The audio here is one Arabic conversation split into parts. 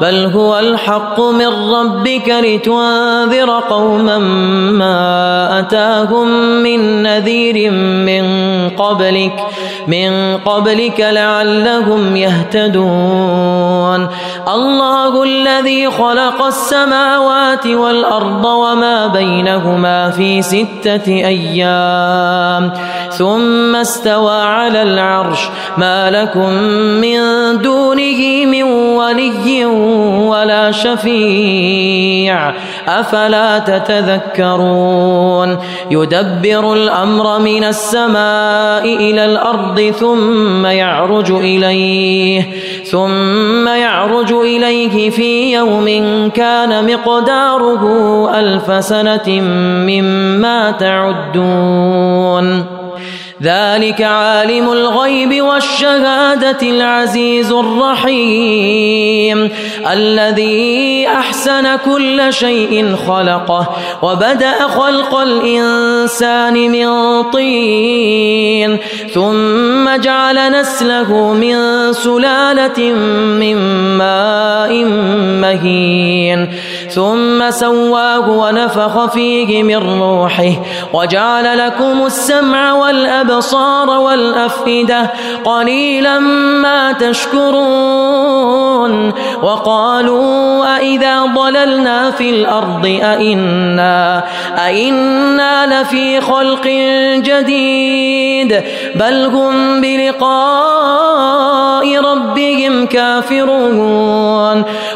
بل هو الحق من ربك لتنذر قوما ما أتاهم من نذير من قبلك من قبلك لعلهم يهتدون. الله الذي خلق السماوات والأرض وما بينهما في ستة أيام. ثم استوى على العرش. ما لكم من دونه من ولي ولا شفيع. أفلا تتذكرون؟ يدبر الأمر من السماء إلى الأرض ثم يعرج إليه ثم يعرج إليه في يوم كان مقداره ألف سنة مما تعدون. ذلك عالم الغيب والشهادة العزيز الرحيم الذي أحسن كل شيء خلقه وبدأ خلق الإنسان من طين ثم جعل نسله من سلالة من ماء مهين ثم سواه ونفخ فيه من روحه وجعل لكم السمع والأبصار والأفئدة قليلا ما تشكرون وقالوا أئذا ضللنا في الأرض أئنا أئنا لفي خلق جديد بل هم بلقاء ربهم كافرون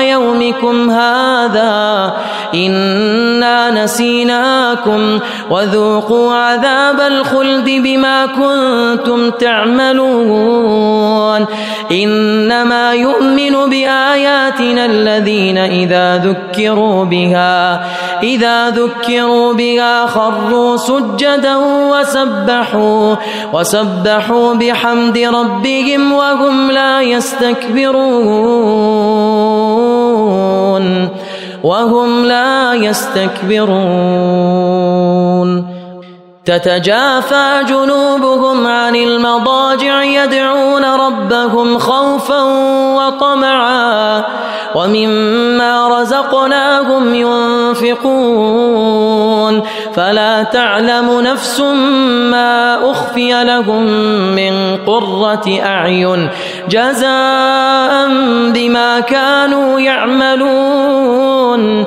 يومكم هذا. إنا نسيناكم. وذوقوا عذاب الخلد بما كنتم تعملون. إنما يؤمن بآياتنا الذين إذا ذكروا بها. إذا ذكروا بها خروا سجدا وسبحوا وسبحوا بحمد ربهم وهم لا يستكبرون وهم لا يستكبرون. تتجافى جنوبهم عن المضاجع يدعون ربهم خوفا وطمعا ومما رزقناهم ينفقون فلا تعلم نفس ما أخفي لهم من قرة أعين جزاء بما كانوا يعملون.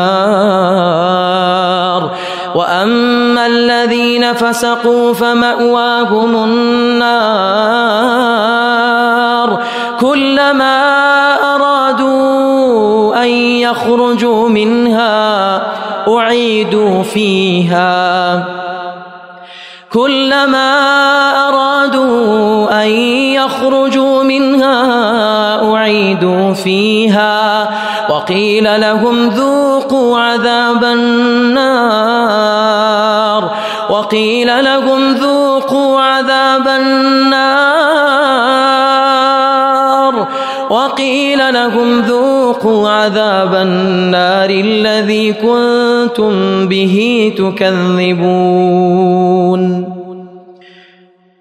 وأما الذين فسقوا فمأواهم النار كلما أرادوا أن يخرجوا منها أعيدوا فيها كلما أرادوا أن يخرجوا منها أعيدوا فيها وقيل لهم ذوقوا عذاب النار. وقيل لهم ذوقوا عذاب النار. وقيل لهم ذوقوا عذاب النار الذي كنتم به تكذبون.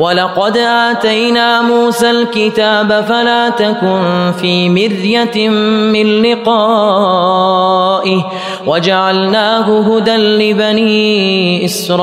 ولقد اتينا موسى الكتاب فلا تكن في مريه من لقائه وجعلناه هدى لبني اسرائيل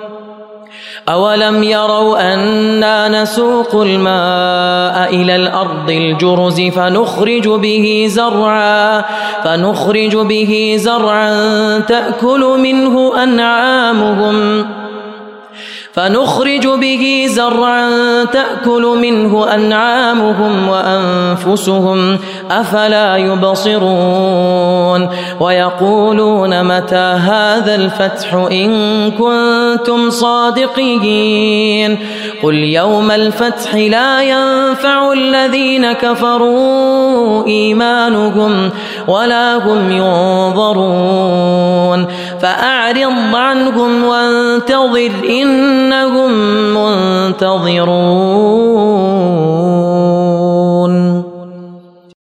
أولم يروا أنا نسوق الماء إلى الأرض الجرز فنخرج به زرعا فنخرج به زرعا تأكل منه أنعامهم فنخرج به زرعا تاكل منه انعامهم وانفسهم أفلا يبصرون ويقولون متى هذا الفتح إن كنتم صادقين قل يوم الفتح لا ينفع الذين كفروا إيمانهم ولا هم ينظرون فأعرض عنهم وانتظر إن إنهم منتظرون